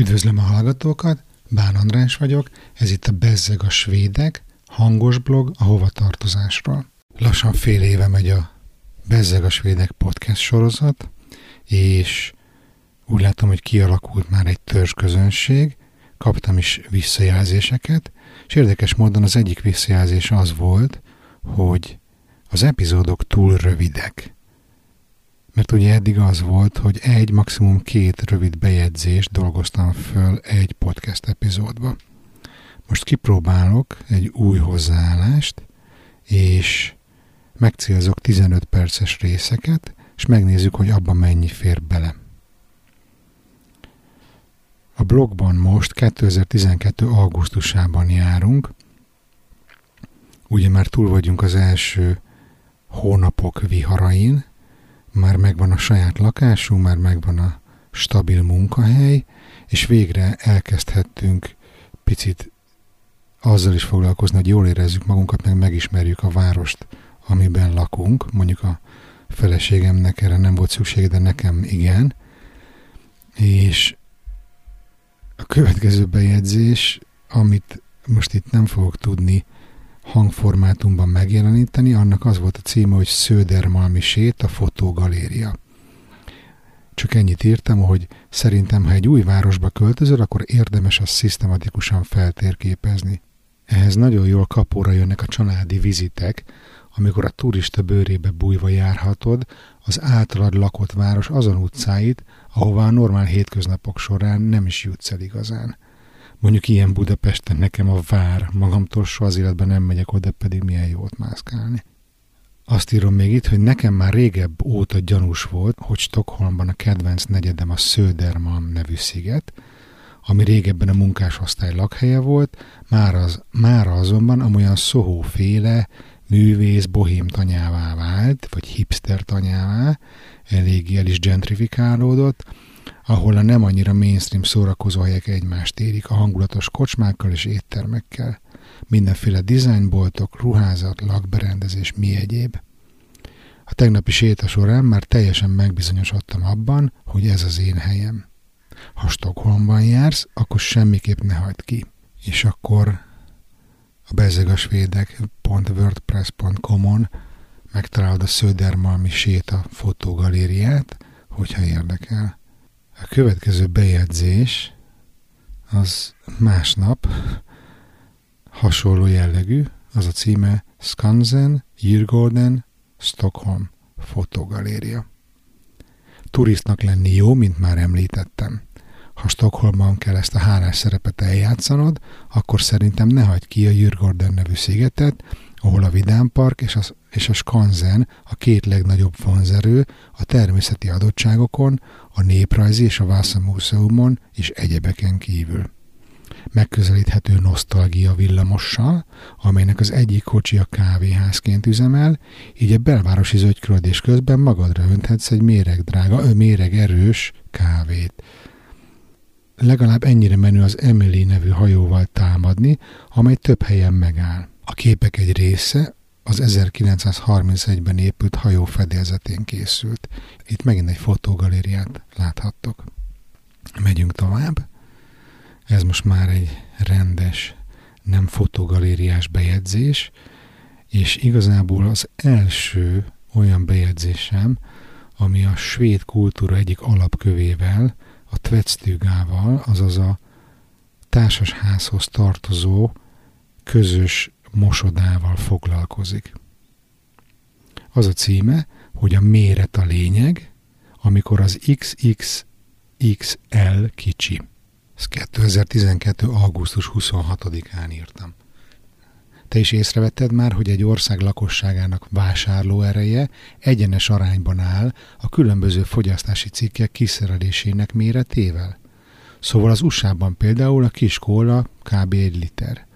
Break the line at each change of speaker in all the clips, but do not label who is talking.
Üdvözlöm a hallgatókat, Bán András vagyok, ez itt a Bezzeg a Svédek, hangos blog a hovatartozásról. Lassan fél éve megy a Bezzeg a Svédek podcast sorozat, és úgy látom, hogy kialakult már egy törzsközönség, kaptam is visszajelzéseket, és érdekes módon az egyik visszajelzés az volt, hogy az epizódok túl rövidek. Mert ugye eddig az volt, hogy egy, maximum két rövid bejegyzést dolgoztam föl egy podcast epizódba. Most kipróbálok egy új hozzáállást, és megcélzok 15 perces részeket, és megnézzük, hogy abban mennyi fér bele. A blogban most 2012. augusztusában járunk, ugye már túl vagyunk az első hónapok viharain, már megvan a saját lakásunk, már megvan a stabil munkahely, és végre elkezdhettünk picit azzal is foglalkozni, hogy jól érezzük magunkat, meg megismerjük a várost, amiben lakunk. Mondjuk a feleségemnek erre nem volt szükség, de nekem igen. És a következő bejegyzés, amit most itt nem fogok tudni hangformátumban megjeleníteni, annak az volt a címe, hogy Sződermalmi sét, a fotógaléria. Csak ennyit írtam, hogy szerintem, ha egy új városba költözöl, akkor érdemes azt szisztematikusan feltérképezni. Ehhez nagyon jól kapóra jönnek a családi vizitek, amikor a turista bőrébe bújva járhatod az általad lakott város azon utcáit, ahová a normál hétköznapok során nem is jutsz el igazán. Mondjuk ilyen Budapesten nekem a vár, magamtól soha az életben nem megyek oda, pedig milyen jót mászkálni. Azt írom még itt, hogy nekem már régebb óta gyanús volt, hogy Stockholmban a kedvenc negyedem a Södermalm nevű sziget, ami régebben a munkásosztály lakhelye volt, már az, mára azonban amolyan szohóféle, művész bohém tanyává vált, vagy hipster tanyává, eléggé el is gentrifikálódott, ahol a nem annyira mainstream szórakozóhelyek egymást érik a hangulatos kocsmákkal és éttermekkel, mindenféle dizájnboltok, ruházat, lakberendezés, mi egyéb. A tegnapi séta során már teljesen megbizonyosodtam abban, hogy ez az én helyem. Ha Stockholmban jársz, akkor semmiképp ne hagyd ki. És akkor a bezegasvédek.wordpress.com-on megtalálod a Södermalmi séta fotógalériát, hogyha érdekel. A következő bejegyzés az másnap hasonló jellegű, az a címe Skansen, Djurgården, Stockholm fotogaléria. Turistnak lenni jó, mint már említettem. Ha Stockholmban kell ezt a hálás szerepet eljátszanod, akkor szerintem ne hagyd ki a Djurgården nevű szigetet, ahol a Vidám Park és a, és a Skanzen a két legnagyobb vonzerő a természeti adottságokon, a néprajzi és a Vásza Múzeumon és egyebeken kívül. Megközelíthető nosztalgia villamossal, amelynek az egyik kocsi a kávéházként üzemel, így a belvárosi zögykölődés közben magadra önthetsz egy méreg drága, méreg erős kávét. Legalább ennyire menő az Emily nevű hajóval támadni, amely több helyen megáll. A képek egy része az 1931-ben épült hajó fedélzetén készült. Itt megint egy fotógalériát láthattok. Megyünk tovább. Ez most már egy rendes, nem fotogalériás bejegyzés, és igazából az első olyan bejegyzésem, ami a svéd kultúra egyik alapkövével, a Tvetstugával, azaz a társasházhoz tartozó közös mosodával foglalkozik. Az a címe, hogy a méret a lényeg, amikor az XXXL kicsi. Ezt 2012. augusztus 26-án írtam. Te is észrevetted már, hogy egy ország lakosságának vásárló ereje egyenes arányban áll a különböző fogyasztási cikkek kiszerelésének méretével? Szóval az USA-ban például a kis kóla kb. egy liter.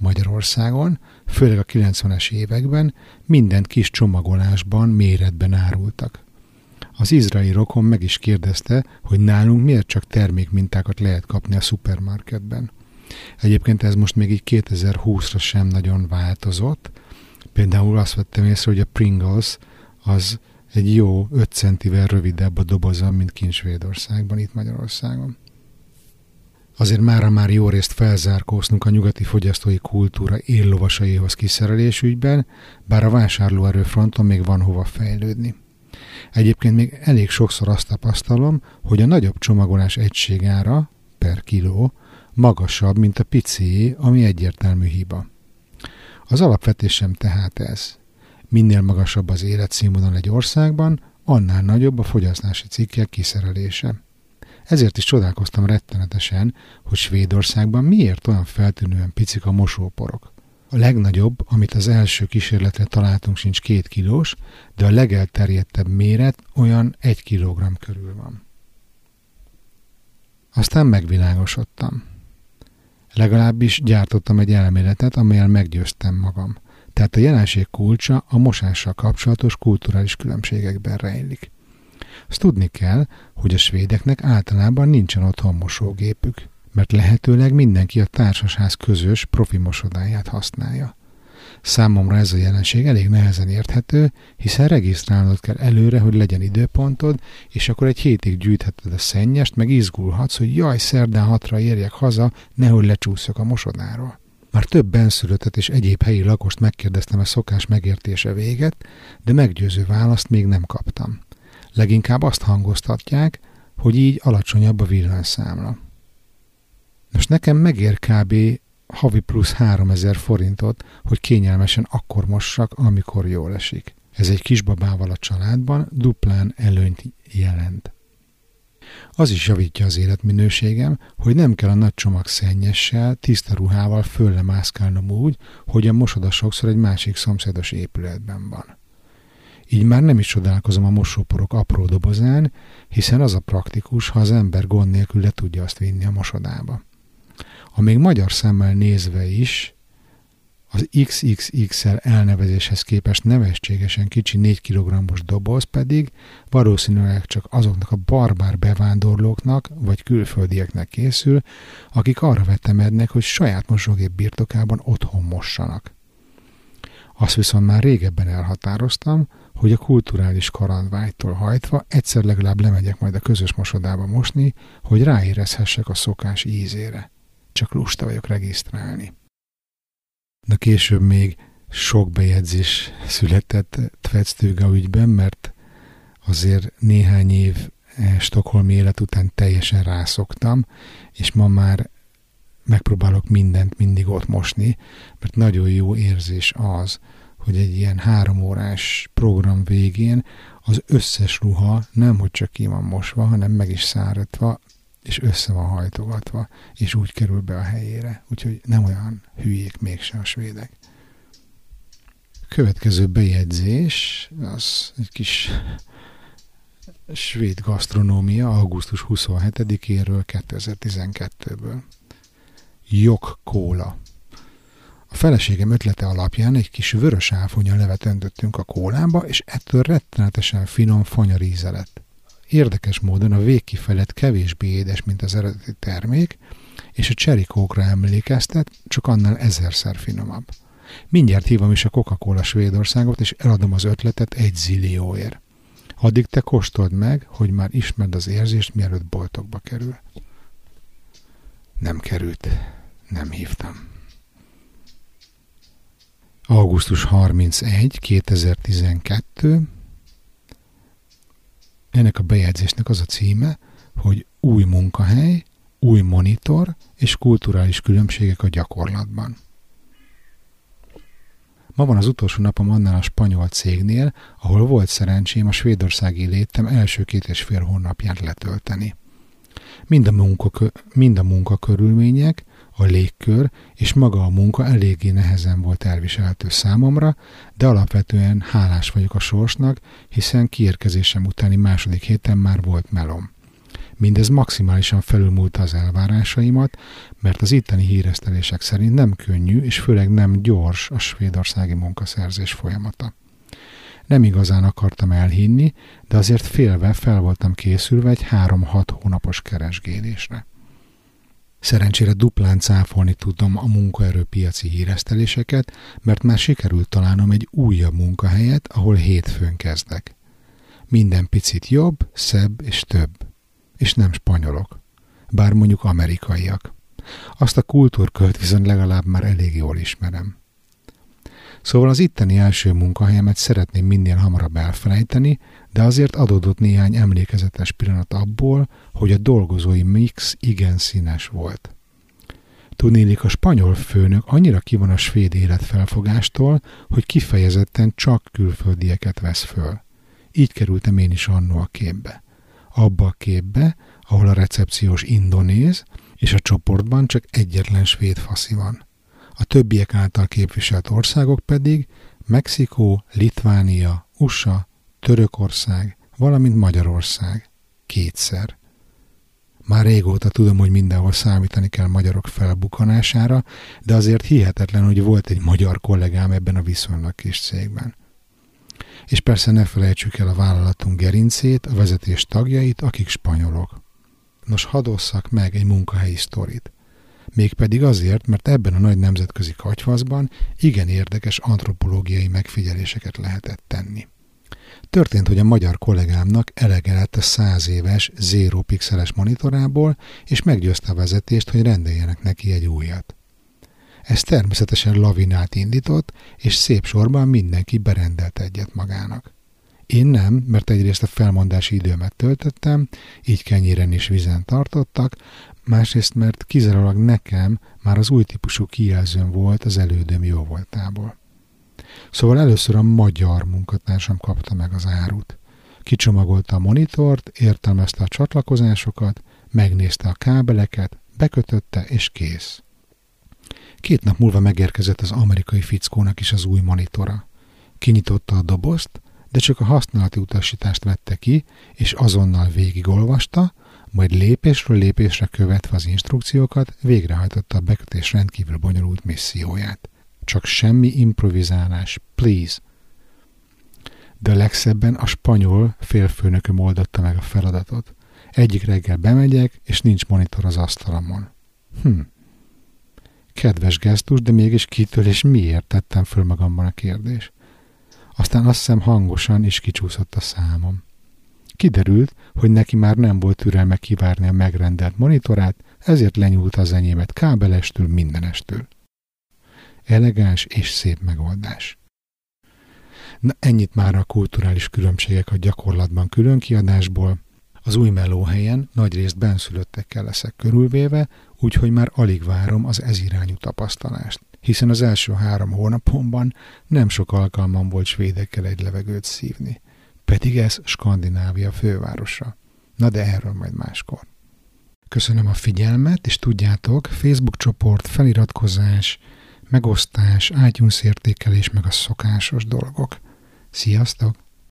Magyarországon, főleg a 90-es években mindent kis csomagolásban, méretben árultak. Az izraeli rokon meg is kérdezte, hogy nálunk miért csak termékmintákat lehet kapni a szupermarketben. Egyébként ez most még így 2020-ra sem nagyon változott. Például azt vettem észre, hogy a Pringles az egy jó 5 centivel rövidebb a doboza, mint kint Svédországban, itt Magyarországon. Azért mára már jó részt felzárkóznunk a nyugati fogyasztói kultúra éllovasaihoz kiszerelés ügyben, bár a vásárlóerő fronton még van hova fejlődni. Egyébként még elég sokszor azt tapasztalom, hogy a nagyobb csomagolás egységára per kiló magasabb, mint a picié, ami egyértelmű hiba. Az alapvetésem tehát ez. Minél magasabb az életszínvonal egy országban, annál nagyobb a fogyasztási cikkek kiszerelése. Ezért is csodálkoztam rettenetesen, hogy Svédországban miért olyan feltűnően picik a mosóporok. A legnagyobb, amit az első kísérletre találtunk, sincs két kilós, de a legelterjedtebb méret olyan egy kilogramm körül van. Aztán megvilágosodtam. Legalábbis gyártottam egy elméletet, amelyen meggyőztem magam. Tehát a jelenség kulcsa a mosással kapcsolatos kulturális különbségekben rejlik. Azt tudni kell, hogy a svédeknek általában nincsen otthon mosógépük, mert lehetőleg mindenki a társasház közös profi mosodáját használja. Számomra ez a jelenség elég nehezen érthető, hiszen regisztrálnod kell előre, hogy legyen időpontod, és akkor egy hétig gyűjtheted a szennyest, meg izgulhatsz, hogy jaj, szerdán hatra érjek haza, nehogy lecsúszok a mosodáról. Már több benszülöttet és egyéb helyi lakost megkérdeztem a szokás megértése véget, de meggyőző választ még nem kaptam. Leginkább azt hangoztatják, hogy így alacsonyabb a villanyszámla. Most nekem megér kb. havi plusz 3000 forintot, hogy kényelmesen akkor mossak, amikor jól esik. Ez egy kisbabával a családban duplán előnyt jelent. Az is javítja az életminőségem, hogy nem kell a nagy csomag szennyessel, tiszta ruhával föllemászkálnom úgy, hogy a mosoda sokszor egy másik szomszédos épületben van. Így már nem is csodálkozom a mosóporok apró dobozán, hiszen az a praktikus, ha az ember gond nélkül le tudja azt vinni a mosodába. A még magyar szemmel nézve is, az XXXL elnevezéshez képest nevetségesen kicsi 4 kg-os doboz pedig valószínűleg csak azoknak a barbár bevándorlóknak vagy külföldieknek készül, akik arra vetemednek, hogy saját mosógép birtokában otthon mossanak. Azt viszont már régebben elhatároztam, hogy a kulturális karandvágytól hajtva egyszer legalább lemegyek majd a közös mosodába mosni, hogy ráérezhessek a szokás ízére. Csak lusta vagyok regisztrálni. De később még sok bejegyzés született Tvetsztőga ügyben, mert azért néhány év eh, stokholmi élet után teljesen rászoktam, és ma már megpróbálok mindent mindig ott mosni, mert nagyon jó érzés az, hogy egy ilyen három órás program végén az összes ruha nem hogy csak ki van mosva, hanem meg is száradva, és össze van hajtogatva, és úgy kerül be a helyére. Úgyhogy nem olyan hülyék mégse a svédek. Következő bejegyzés, az egy kis svéd gasztronómia augusztus 27-éről 2012-ből. Jog kóla. A feleségem ötlete alapján egy kis vörös áfonya levet öntöttünk a kólába, és ettől rettenetesen finom fanyaríze lett. Érdekes módon a végkifelett kevésbé édes, mint az eredeti termék, és a cserikókra emlékeztet, csak annál ezerszer finomabb. Mindjárt hívom is a Coca-Cola Svédországot, és eladom az ötletet egy zillióért. Addig te kóstold meg, hogy már ismerd az érzést, mielőtt boltokba kerül. Nem került. Nem hívtam. Augusztus 31, 2012. Ennek a bejegyzésnek az a címe, hogy új munkahely, új monitor és kulturális különbségek a gyakorlatban. Ma van az utolsó napom annál a spanyol cégnél, ahol volt szerencsém a svédországi létem első két és fél hónapját letölteni. Mind a, munka, mind a munkakörülmények, a légkör és maga a munka eléggé nehezen volt elviselhető számomra, de alapvetően hálás vagyok a sorsnak, hiszen kiérkezésem utáni második héten már volt melom. Mindez maximálisan felülmúlta az elvárásaimat, mert az itteni híresztelések szerint nem könnyű és főleg nem gyors a svédországi munkaszerzés folyamata. Nem igazán akartam elhinni, de azért félve fel voltam készülve egy három-hat hónapos keresgélésre. Szerencsére duplán cáfolni tudom a munkaerőpiaci híreszteléseket, mert már sikerült találnom egy újabb munkahelyet, ahol hétfőn kezdek. Minden picit jobb, szebb és több. És nem spanyolok. bár mondjuk amerikaiak. Azt a kultúrkölt viszont legalább már elég jól ismerem. Szóval az itteni első munkahelyemet szeretném minél hamarabb elfelejteni, de azért adódott néhány emlékezetes pillanat abból, hogy a dolgozói mix igen színes volt. Tudnélik, a spanyol főnök annyira ki van a svéd életfelfogástól, hogy kifejezetten csak külföldieket vesz föl. Így kerültem én is annó a képbe. Abba a képbe, ahol a recepciós indonéz, és a csoportban csak egyetlen svéd faszi van. A többiek által képviselt országok pedig Mexikó, Litvánia, USA, Törökország, valamint Magyarország. Kétszer. Már régóta tudom, hogy mindenhol számítani kell magyarok felbukanására, de azért hihetetlen, hogy volt egy magyar kollégám ebben a viszonylag kis cégben. És persze ne felejtsük el a vállalatunk gerincét, a vezetés tagjait, akik spanyolok. Nos, hadosszak meg egy munkahelyi sztorit. Mégpedig azért, mert ebben a nagy nemzetközi katyvaszban igen érdekes antropológiai megfigyeléseket lehetett tenni. Történt, hogy a magyar kollégámnak elege lett a 100 éves zero pixeles monitorából, és meggyőzte a vezetést, hogy rendeljenek neki egy újat. Ez természetesen lavinát indított, és szép sorban mindenki berendelt egyet magának. Én nem, mert egyrészt a felmondási időmet töltöttem, így kenyéren is vizen tartottak, másrészt mert kizárólag nekem már az új típusú kijelzőm volt az elődöm jó voltából. Szóval először a magyar munkatársam kapta meg az árut. Kicsomagolta a monitort, értelmezte a csatlakozásokat, megnézte a kábeleket, bekötötte, és kész. Két nap múlva megérkezett az amerikai fickónak is az új monitora. Kinyitotta a dobozt, de csak a használati utasítást vette ki, és azonnal végigolvasta, majd lépésről lépésre követve az instrukciókat végrehajtotta a bekötés rendkívül bonyolult misszióját. Csak semmi improvizálás, please. De legszebben a spanyol félfőnököm oldotta meg a feladatot. Egyik reggel bemegyek, és nincs monitor az asztalamon. Hm. Kedves gesztus, de mégis kitől és miért tettem föl magamban a kérdés. Aztán azt hiszem hangosan is kicsúszott a számom. Kiderült, hogy neki már nem volt türelme kivárni a megrendelt monitorát, ezért lenyúlt az enyémet kábelestől, mindenestől. Elegáns és szép megoldás. Na ennyit már a kulturális különbségek a gyakorlatban külön kiadásból. Az új melóhelyen nagy részt benszülöttekkel leszek körülvéve, úgyhogy már alig várom az ezirányú tapasztalást, hiszen az első három hónapomban nem sok alkalmam volt svédekkel egy levegőt szívni. Pedig ez Skandinávia fővárosa. Na de erről majd máskor. Köszönöm a figyelmet, és tudjátok, Facebook csoport, feliratkozás, megosztás, iTunes értékelés, meg a szokásos dolgok. Sziasztok!